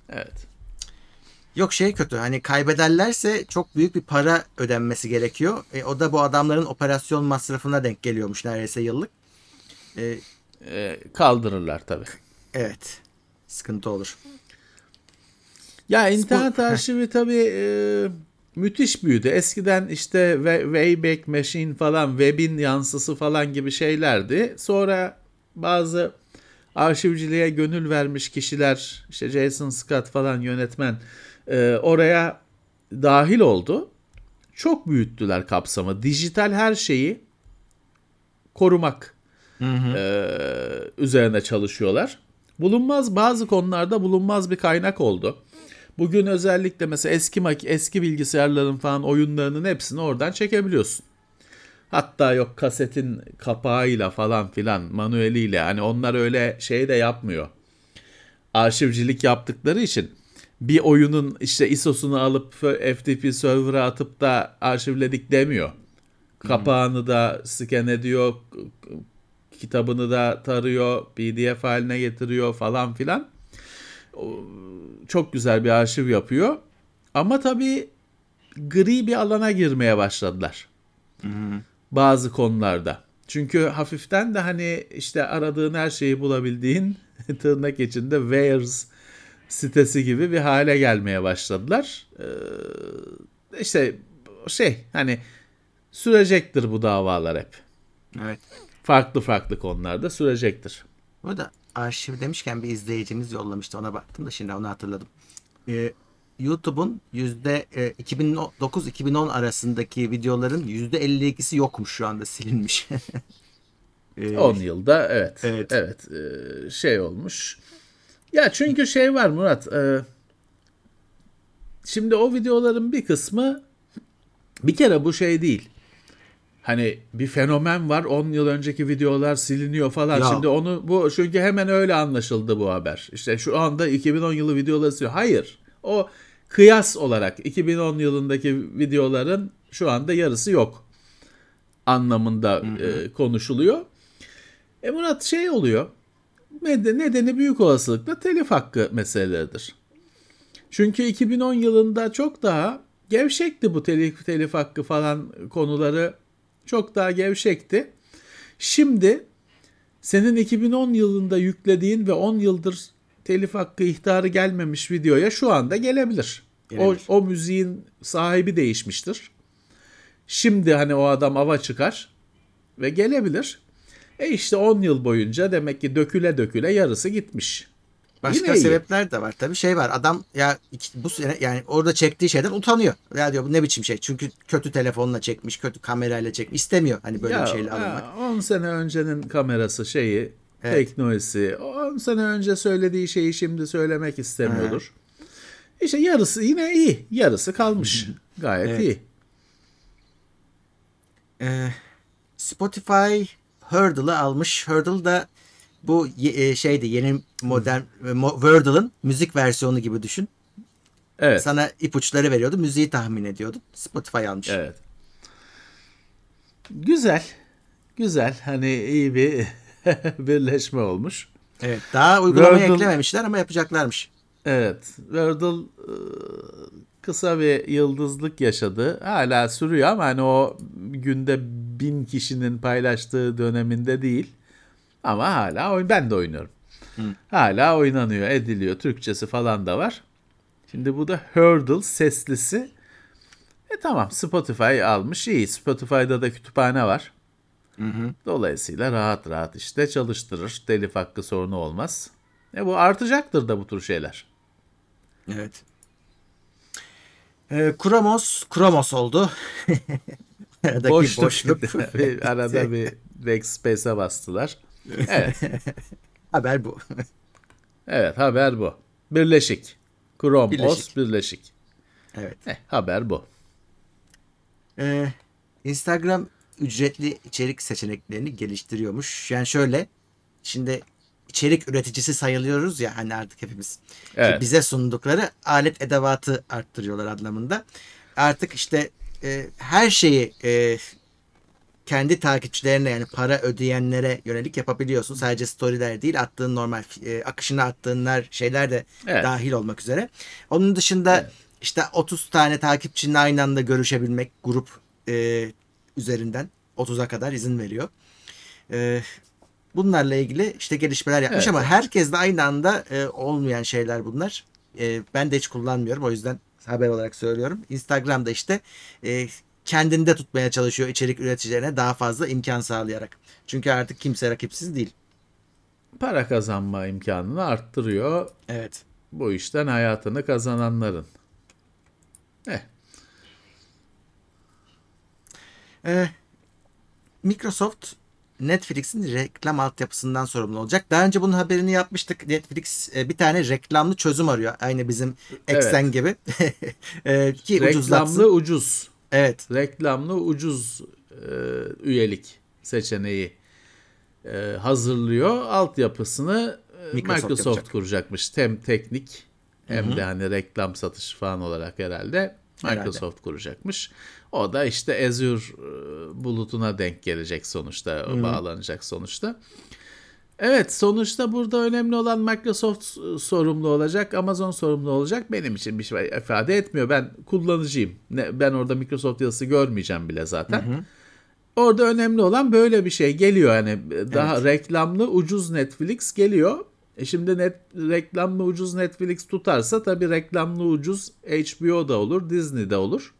Evet. Yok şey kötü hani kaybederlerse çok büyük bir para ödenmesi gerekiyor. E, o da bu adamların operasyon masrafına denk geliyormuş neredeyse yıllık. E, Ee, kaldırırlar tabii. evet sıkıntı olur. Ya internet arşivi tabii e, müthiş büyüdü. Eskiden işte Wa- Wayback Machine falan, webin yansısı falan gibi şeylerdi. Sonra bazı arşivciliğe gönül vermiş kişiler, işte Jason Scott falan yönetmen e, oraya dahil oldu. Çok büyüttüler kapsamı. Dijital her şeyi korumak e, üzerine çalışıyorlar. Bulunmaz bazı konularda bulunmaz bir kaynak oldu. Bugün özellikle mesela eski eski bilgisayarların falan oyunlarının hepsini oradan çekebiliyorsun. Hatta yok kasetin kapağıyla falan filan manueliyle hani onlar öyle şey de yapmıyor. Arşivcilik yaptıkları için bir oyunun işte ISO'sunu alıp FTP server'a atıp da arşivledik demiyor. Kapağını da scan ediyor, kitabını da tarıyor, PDF haline getiriyor falan filan. Çok güzel bir arşiv yapıyor. Ama tabii gri bir alana girmeye başladılar. Bazı konularda. Çünkü hafiften de hani işte aradığın her şeyi bulabildiğin tırnak içinde Wares sitesi gibi bir hale gelmeye başladılar. Ee, işte şey hani sürecektir bu davalar hep. Evet. Farklı farklı konularda sürecektir. Bu arada arşiv demişken bir izleyicimiz yollamıştı ona baktım da şimdi onu hatırladım. Ee, YouTube'un yüzde e, 2009-2010 arasındaki videoların yüzde 52'si yokmuş şu anda silinmiş. Ee, 10 yılda evet. Evet. Evet. e, şey olmuş. Ya çünkü şey var Murat. e, şimdi o videoların bir kısmı bir kere bu şey değil. Hani bir fenomen var 10 yıl önceki videolar siliniyor falan. Ya. Şimdi onu bu çünkü hemen öyle anlaşıldı bu haber. İşte şu anda 2010 yılı videoları siliniyor. Hayır. O kıyas olarak 2010 yılındaki videoların şu anda yarısı yok anlamında e, konuşuluyor. E Murat şey oluyor. Neden- Nedeni büyük olasılıkla telif hakkı meseleleridir. Çünkü 2010 yılında çok daha gevşekti bu telif, telif hakkı falan konuları çok daha gevşekti. Şimdi senin 2010 yılında yüklediğin ve 10 yıldır telif hakkı ihtarı gelmemiş videoya şu anda gelebilir. O, Gelebilir. o müziğin sahibi değişmiştir. Şimdi hani o adam ava çıkar ve gelebilir. E işte 10 yıl boyunca demek ki döküle döküle yarısı gitmiş. Başka Yine iyi. sebepler de var tabii. Şey var adam ya bu sene yani orada çektiği şeyden utanıyor. Ya diyor bu ne biçim şey. Çünkü kötü telefonla çekmiş, kötü kamerayla çekmiş. İstemiyor hani böyle bir şeyle alınmak. ha, 10 sene öncenin kamerası şeyi, Evet. teknolojisi, 10 sene önce söylediği şeyi şimdi söylemek istemiyordur. İşte yarısı yine iyi. Yarısı kalmış. Gayet Evet. iyi. Ee, Spotify Hurdle'ı almış. Hurdle da bu e, şeydi yeni modern mo- Wordle'ın müzik versiyonu gibi düşün. Evet. Sana ipuçları veriyordu. Müziği tahmin ediyordun. Spotify almış. Evet. Güzel. Güzel. Hani iyi bir birleşme olmuş. Evet. Daha uygulamayı Wordle- eklememişler ama yapacaklarmış. Evet. Wordle e, kısa bir yıldızlık yaşadı. Hala sürüyor ama hani o günde bin kişinin paylaştığı döneminde değil. Ama hala oyn ben de oynuyorum. Hala oynanıyor, ediliyor. Türkçesi falan da var. Şimdi bu da Hurdle seslisi. E tamam Spotify almış iyi. Spotify'da da kütüphane var. Dolayısıyla rahat rahat işte çalıştırır. Telif hakkı sorunu olmaz. E bu artacaktır da bu tür şeyler. Evet. Ee, Chromos, Chromos oldu. Aradaki boşluk, boşluk. Bir arada bir backspace'e bastılar. Evet. Haber bu. Evet haber bu. Birleşik. Chrome Birleşik. Birleşik. evet. Eh, haber bu. Ee, Instagram ücretli içerik seçeneklerini geliştiriyormuş. Yani şöyle şimdi içerik üreticisi sayılıyoruz ya hani artık hepimiz. Evet. Bize sundukları alet edevatı arttırıyorlar anlamında. Artık işte e, her şeyi e, kendi takipçilerine yani para ödeyenlere yönelik yapabiliyorsun. Sadece storyler değil attığın normal e, akışına attığınlar şeyler de Evet. dahil olmak üzere. Onun dışında işte 30 tane takipçinin aynı anda görüşebilmek grup e, üzerinden 30'a kadar izin veriyor. E, bunlarla ilgili işte gelişmeler yapmış Evet, ama herkes de aynı anda e, olmayan şeyler bunlar. E, ben de hiç kullanmıyorum o yüzden haber olarak söylüyorum. Instagram'da işte e, kendinde tutmaya çalışıyor içerik üreticilerine daha fazla imkan sağlayarak. Çünkü artık kimse rakipsiz değil. Para kazanma imkanını arttırıyor. Evet. Bu işten hayatını kazananların. Eh, Ee, Microsoft Netflix'in reklam altyapısından sorumlu olacak. Daha önce bunun haberini yapmıştık. Netflix e, bir tane reklamlı çözüm arıyor. Aynı bizim Exen gibi. e, ki ucuzlatsın. reklamlı ucuz. Evet. Reklamlı ucuz e, üyelik seçeneği e, hazırlıyor. Altyapısını e, Microsoft Microsoft, yapacak. kuracakmış. Hem teknik hem de hani reklam satışı falan olarak herhalde Herhalde. Microsoft kuracakmış. O da işte Azure e, bulutuna denk gelecek sonuçta, bağlanacak sonuçta. Evet sonuçta burada önemli olan Microsoft e, sorumlu olacak, Amazon sorumlu olacak. Benim için bir şey ifade etmiyor. Ben kullanıcıyım. Ben orada Microsoft yazısı görmeyeceğim bile zaten. Orada önemli olan böyle bir şey geliyor yani daha reklamlı ucuz Netflix geliyor. E şimdi net reklamlı ucuz Netflix tutarsa tabii reklamlı ucuz HBO da olur, Disney de olur.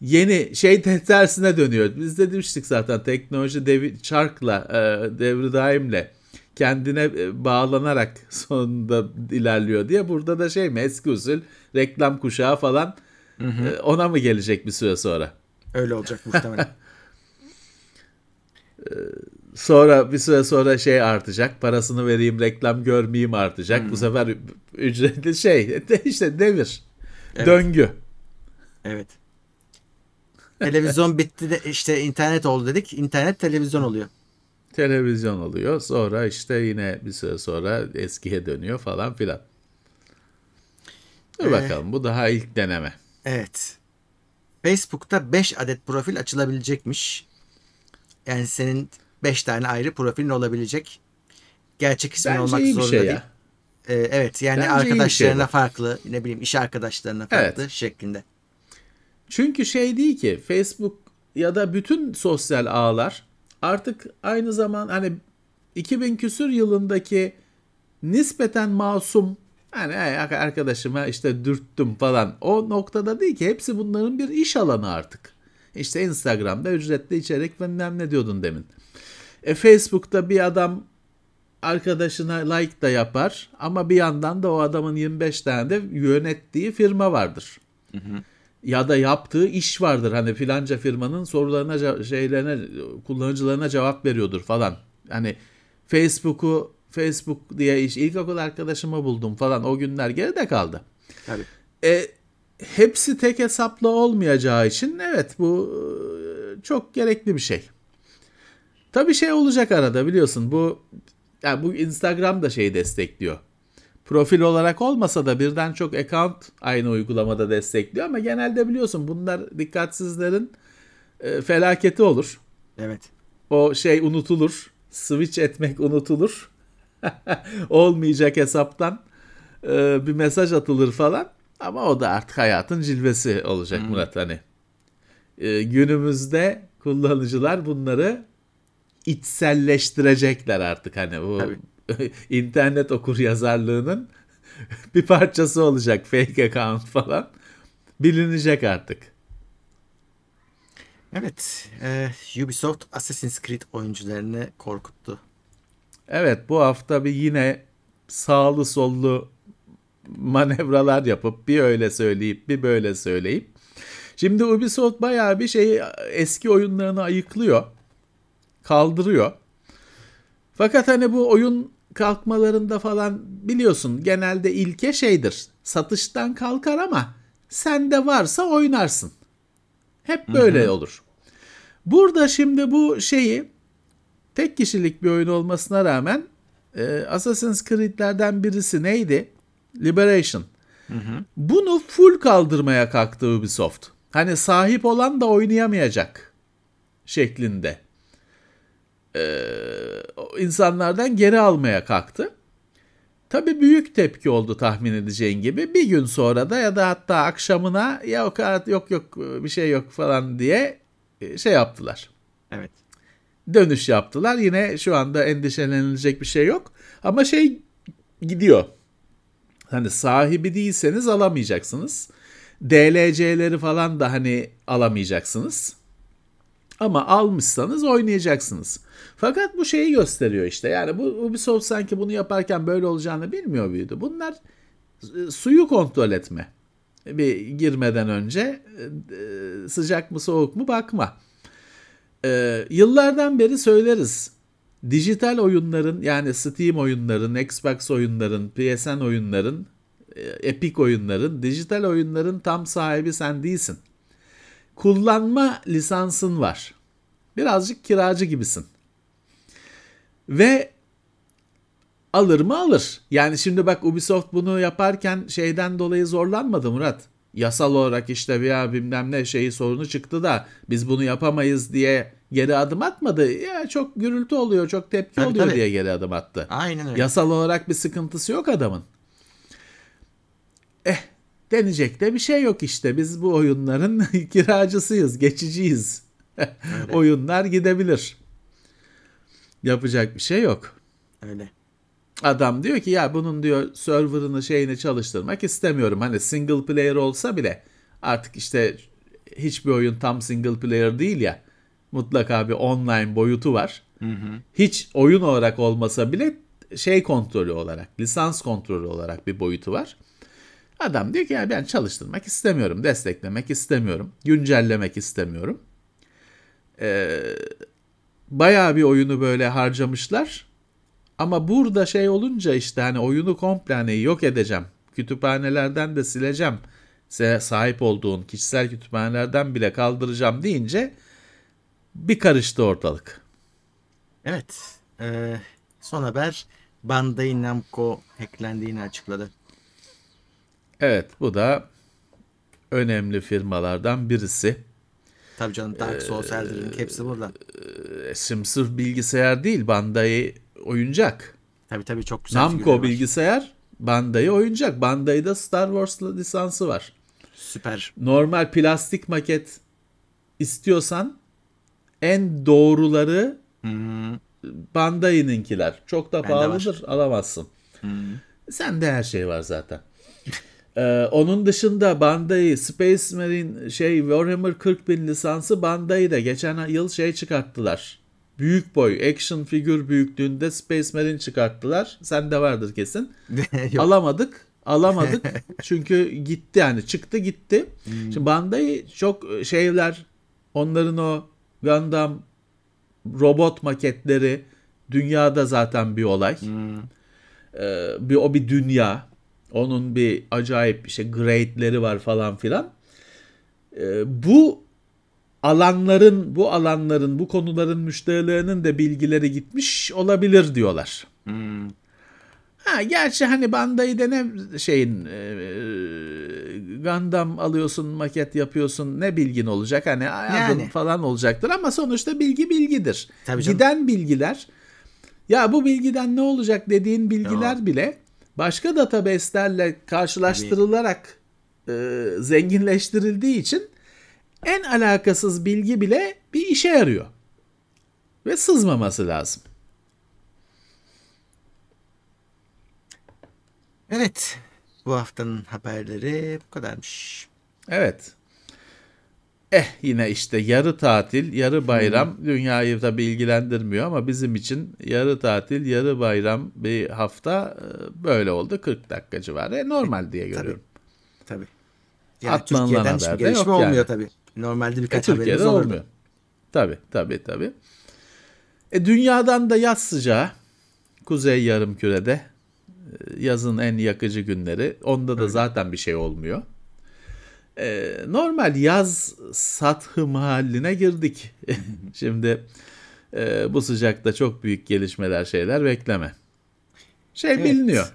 Yeni şey de tersine dönüyor. Biz de demiştik zaten teknoloji devi, çarkla, e, devri daimle kendine e, bağlanarak sonunda ilerliyor diye. Burada da şey mi eski usul reklam kuşağı falan e, ona mı gelecek bir süre sonra? Öyle olacak muhtemelen. Sonra bir süre sonra şey artacak. Parasını vereyim reklam görmeyeyim artacak. Bu sefer ücretli şey işte devir. Evet. Döngü. evet. Televizyon bitti de işte internet oldu dedik. İnternet televizyon oluyor. Televizyon oluyor. Sonra işte yine bir süre sonra eskiye dönüyor falan filan. Dur Ee, bakalım bu daha ilk deneme. Evet. Facebook'ta 5 adet profil açılabilecekmiş. Yani senin 5 tane ayrı profilin olabilecek. Gerçek ismin Bence olmak bir zorunda şey değil. ya. Ee, evet yani Bence şey arkadaşlarına bu. farklı, ne bileyim iş arkadaşlarına farklı Evet. şeklinde. Çünkü şey değil ki Facebook ya da bütün sosyal ağlar artık aynı zaman hani 2000 küsür yılındaki nispeten masum hani "Ay, arkadaşıma işte dürttüm falan o noktada değil ki hepsi bunların bir iş alanı artık. İşte Instagram'da ücretli içerik bilmem ne diyordun demin. E, Facebook'ta bir adam arkadaşına like da yapar ama bir yandan da o adamın 25 tane de yönettiği firma vardır ya da yaptığı iş vardır. Hani filanca firmanın sorularına, şeylerine, kullanıcılarına cevap veriyordur falan. Hani Facebook'u Facebook diye iş ilkokul arkadaşımı buldum falan o günler geride kaldı. Tabii. E, hepsi tek hesaplı olmayacağı için evet bu e, çok gerekli bir şey. Tabii şey olacak arada biliyorsun bu yani bu Instagram da şeyi destekliyor. Profil olarak olmasa da birden çok account aynı uygulamada destekliyor ama genelde biliyorsun bunlar dikkatsizlerin e, felaketi olur. Evet. O şey unutulur. Switch etmek unutulur. Olmayacak hesaptan e, bir mesaj atılır falan. Ama o da artık hayatın cilvesi olacak Murat hani. E, günümüzde kullanıcılar bunları içselleştirecekler artık hani bu internet okur yazarlığının bir parçası olacak fake account falan bilinecek artık. Evet. e, Ubisoft Assassin's Creed oyuncularını korkuttu. Evet bu hafta bir yine sağlı sollu manevralar yapıp bir öyle söyleyip bir böyle söyleyip. Şimdi Ubisoft bayağı bir şeyi eski oyunlarını ayıklıyor. Kaldırıyor. Fakat hani bu oyun kalkmalarında falan biliyorsun genelde ilke şeydir. Satıştan kalkar ama sende varsa oynarsın. Hep böyle olur. Burada şimdi bu şeyi tek kişilik bir oyun olmasına rağmen e, Assassin's Creed'lerden birisi neydi? Liberation. Bunu full kaldırmaya kalktı Ubisoft. Hani sahip olan da oynayamayacak şeklinde. Ee, insanlardan geri almaya kalktı. Tabii büyük tepki oldu tahmin edeceğin gibi. Bir gün sonra da ya da hatta akşamına ya yok yok yok bir şey yok falan diye e, şey yaptılar. Evet. Dönüş yaptılar. Yine şu anda endişelenilecek bir şey yok. Ama şey gidiyor. Hani sahibi değilseniz alamayacaksınız. DLC'leri falan da hani alamayacaksınız. Ama almışsanız oynayacaksınız. Fakat bu şeyi gösteriyor işte. Yani bu Ubisoft sanki bunu yaparken böyle olacağını bilmiyor muydu? Bunlar e, suyu kontrol etme. Bir girmeden önce e, sıcak mı soğuk mu bakma. Yıllardan beri söyleriz. Dijital oyunların yani Steam oyunların, Xbox oyunların, PSN oyunların, e, Epic oyunların, dijital oyunların tam sahibi sen değilsin. Kullanma lisansın var. Birazcık kiracı gibisin. Ve alır mı alır. Yani şimdi bak Ubisoft bunu yaparken şeyden dolayı zorlanmadı Murat. Yasal olarak işte ya bilmem ne şeyi sorunu çıktı da biz bunu yapamayız diye geri adım atmadı. Ya çok gürültü oluyor, çok tepki Tabii, oluyor tabii. diye geri adım attı. Aynen öyle. Yasal olarak bir sıkıntısı yok adamın. Eh denecek de bir şey yok işte. Biz bu oyunların kiracısıyız, geçiciyiz. Oyunlar gidebilir. Yapacak bir şey yok. Öyle. Adam diyor ki ya bunun diyor serverını şeyini çalıştırmak istemiyorum. Hani single player olsa bile artık işte hiçbir oyun tam single player değil ya. Mutlaka bir online boyutu var. Hiç oyun olarak olmasa bile şey kontrolü olarak, lisans kontrolü olarak bir boyutu var. Adam diyor ki ya ben çalıştırmak istemiyorum, desteklemek istemiyorum, güncellemek istemiyorum. Ee, bayağı bir oyunu böyle harcamışlar. Ama burada şey olunca işte hani oyunu komple hani yok edeceğim. Kütüphanelerden de sileceğim. Sahip olduğun kişisel kütüphanelerden bile kaldıracağım deyince bir karıştı ortalık. Evet. Ee, son haber Bandai Namco hacklendiğini açıkladı. Evet bu da önemli firmalardan birisi. Tabii canım Dark Souls, Elden Ring hepsi burada. Ee, Şimdi sırf bilgisayar değil Bandai oyuncak. Tabii tabii çok güzel Namco var. bilgisayar Bandai oyuncak. Bandai'de Star Wars lisansı var. Süper. normal plastik maket istiyorsan en doğruları Bandai'ninkiler. Çok da Bende pahalıdır alamazsın. Sende her şey var zaten. Ee, onun dışında Bandai Space Marine şey Warhammer 40 bin lisansı Bandai'de geçen yıl şey çıkarttılar. Büyük boy action figür büyüklüğünde Space Marine çıkarttılar. Sende vardır kesin. Alamadık. Alamadık. Çünkü gitti yani. Çıktı gitti. Şimdi Bandai çok şeyler onların o Gundam robot maketleri dünyada zaten bir olay. Ee, bir o bir dünya. Onun bir acayip bir şey grade'leri var falan filan. Ee, bu alanların bu alanların bu konuların müşterilerinin de bilgileri gitmiş olabilir diyorlar. Ha gerçi hani Bandai'de ne şeyin e, Gundam alıyorsun, maket yapıyorsun ne bilgin olacak hani Yani. falan olacaktır ama sonuçta bilgi bilgidir. Tabii canım. Giden bilgiler ya bu bilgiden ne olacak dediğin bilgiler bile başka database'lerle karşılaştırılarak e, zenginleştirildiği için en alakasız bilgi bile bir işe yarıyor. Ve sızmaması lazım. Evet. Bu haftanın haberleri bu kadarmış. Evet. Eh yine işte yarı tatil, yarı bayram dünyayı da ilgilendirmiyor ama bizim için yarı tatil, yarı bayram bir hafta e, böyle oldu. 40 dakika civarı. E, normal diye görüyorum. Tabii. Yani Atlanılan Türkiye'den hiçbir haber de gelişme olmuyor yani. tabii. Normalde E, birkaç Türkiye'de haberimiz olurdu. olmuyor. Tabii tabii tabii. E, dünyadan da yaz sıcağı. Kuzey yarımkürede e, yazın en yakıcı günleri. Onda da zaten bir şey olmuyor. E, normal yaz sathım haline girdik. Şimdi e, bu sıcakta çok büyük gelişmeler şeyler bekleme. Şey Evet. biliniyor.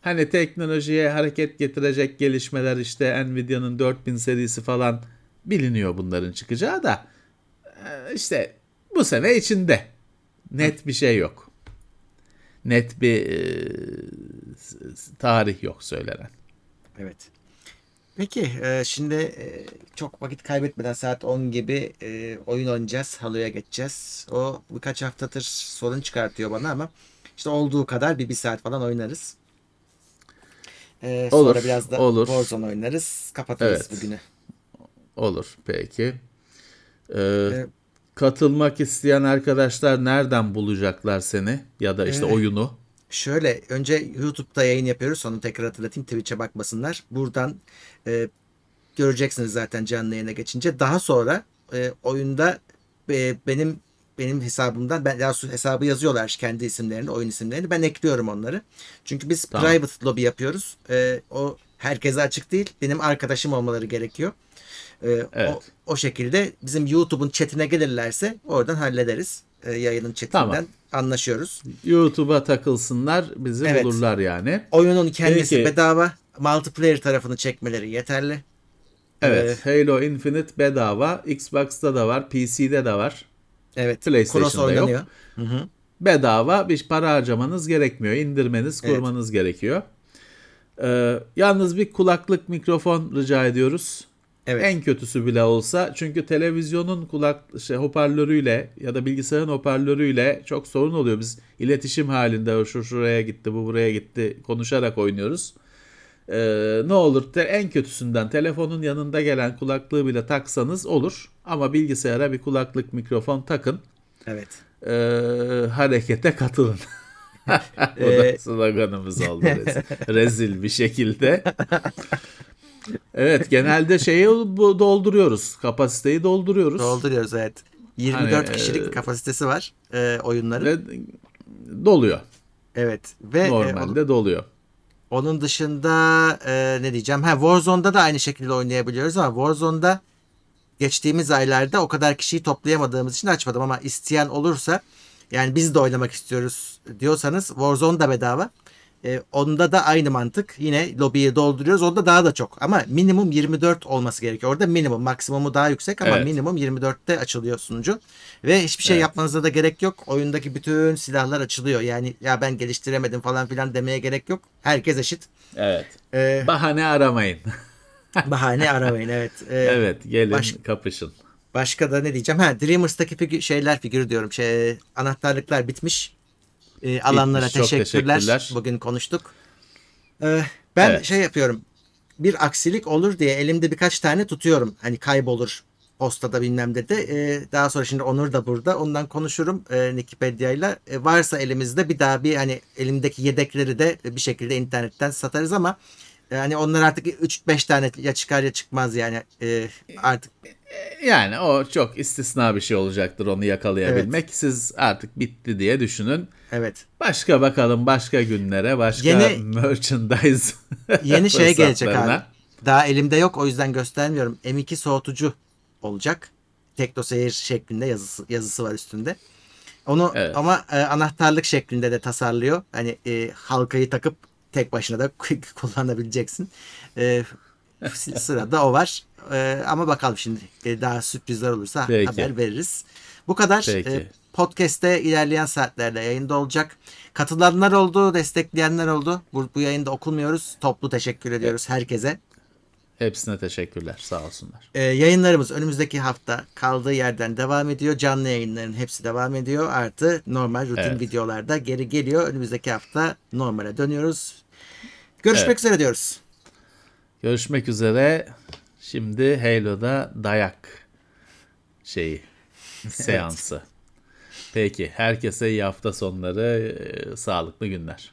Hani teknolojiye hareket getirecek gelişmeler işte Nvidia'nın 4000 serisi falan biliniyor bunların çıkacağı da e, işte bu sene içinde net bir şey yok. Net bir e, tarih yok söylenen. Evet. Peki e, şimdi e, çok vakit kaybetmeden saat 10 gibi e, oyun oynayacağız. Halo'ya geçeceğiz. O birkaç haftadır sorun çıkartıyor bana ama işte olduğu kadar bir, bir saat falan oynarız. E, Olur, sonra biraz da olur. Warzone oynarız. Kapatırız Evet. bugünü. Olur peki. Ee, E, katılmak isteyen arkadaşlar nereden bulacaklar seni ya da işte Ee, oyunu? Şöyle önce YouTube'da yayın yapıyoruz. Onu tekrar hatırlatayım. Twitch'e bakmasınlar. Buradan e, göreceksiniz zaten canlı yayına geçince. Daha sonra e, oyunda e, benim benim hesabımdan ben daha hesabı yazıyorlar kendi isimlerini, oyun isimlerini. Ben ekliyorum onları. Çünkü biz Tamam. private lobby yapıyoruz. E, o herkese açık değil. Benim arkadaşım olmaları gerekiyor. E, Evet. o, o şekilde bizim YouTube'un chatine gelirlerse oradan hallederiz. E, yayının chatinden Tamam. anlaşıyoruz. YouTube'a takılsınlar bizi Evet. bulurlar yani. Oyunun kendisi Peki. bedava. Multiplayer tarafını çekmeleri yeterli. Evet Halo Infinite bedava. Xbox'ta da var, PC'de de var. Evet. PlayStation'da cross oynanıyor. yok. Bedava bir para harcamanız gerekmiyor. İndirmeniz, Evet. kurmanız gerekiyor. Ee, yalnız bir kulaklık mikrofon rica ediyoruz. Evet. En kötüsü bile olsa çünkü televizyonun kulak şey, hoparlörüyle ya da bilgisayarın hoparlörüyle çok sorun oluyor. Biz iletişim halinde şu şuraya gitti, bu buraya gitti konuşarak oynuyoruz. Ee, ne olur te, en kötüsünden telefonun yanında gelen kulaklığı bile taksanız olur. Ama bilgisayara bir kulaklık mikrofon takın. Evet. Ee, harekete katılın. o Ee, da sloganımız oldu rezil, rezil bir şekilde. Evet genelde şeyi dolduruyoruz. Kapasiteyi dolduruyoruz. Dolduruyoruz evet. 24 Hani, kişilik e, kapasitesi var e, oyunların. Ve doluyor. Evet. Ve e, Normalde doluyor. onun dışında e, ne diyeceğim? Ha Warzone'da da aynı şekilde oynayabiliyoruz ama Warzone'da geçtiğimiz aylarda o kadar kişiyi toplayamadığımız için açmadım ama isteyen olursa yani biz de oynamak istiyoruz diyorsanız Warzone da bedava. E, onda da aynı mantık. Yine lobiyi dolduruyoruz. Onda daha da çok. Ama minimum 24 olması gerekiyor. Orada minimum. Maksimumu daha yüksek ama Evet. minimum 24'te açılıyor sunucu. Ve hiçbir şey Evet. yapmanıza da gerek yok. Oyundaki bütün silahlar açılıyor. Yani ya ben geliştiremedim falan filan demeye gerek yok. Herkes eşit. Evet. E, Bahane aramayın. bahane aramayın. Evet. E, evet gelin baş- kapışın. Başka da ne diyeceğim? Ha Dreamers'taki figür, şeyler figürü diyorum. Şey, anahtarlıklar bitmiş. Ee, alanlara çok teşekkürler. teşekkürler. Bugün konuştuk. Ee, ben Evet. şey yapıyorum. Bir aksilik olur diye elimde birkaç tane tutuyorum. Hani kaybolur postada bilmem de de. Ee, daha sonra şimdi Onur da burada. Ondan konuşurum e, Wikipedia'yla. E, varsa elimizde bir daha bir hani elimdeki yedekleri de bir şekilde internetten satarız ama hani onlar artık 3-5 tane ya çıkar ya çıkmaz yani. E, artık Yani o çok istisna bir şey olacaktır onu yakalayabilmek. Siz artık bitti diye düşünün. evet. Başka bakalım başka günlere, başka Yeni- merchandise Yeni şey gelecek abi. Daha elimde yok o yüzden göstermiyorum. M2 soğutucu olacak. Tekno seyir şeklinde yazısı yazısı var üstünde. Onu Evet. ama e, anahtarlık şeklinde de tasarlıyor. Hani e, halkayı takıp tek başına da kullanabileceksin. E, sırada o var. E, ama bakalım şimdi e, daha sürprizler olursa Peki. haber veririz. Bu kadar. Peki. E, podcast'te ilerleyen saatlerde yayında olacak. Katılanlar oldu, destekleyenler oldu. Bu, bu yayında okulmuyoruz. Toplu teşekkür ediyoruz herkese. Hepsine teşekkürler sağ olsunlar. Ee, yayınlarımız önümüzdeki hafta kaldığı yerden devam ediyor. Canlı yayınların hepsi devam ediyor. Artı normal rutin Evet. videolarda geri geliyor. Önümüzdeki hafta normale dönüyoruz. Görüşmek Evet. üzere diyoruz. Görüşmek üzere. Şimdi Halo'da dayak şeyi seansı. Peki herkese iyi hafta sonları, e, sağlıklı günler.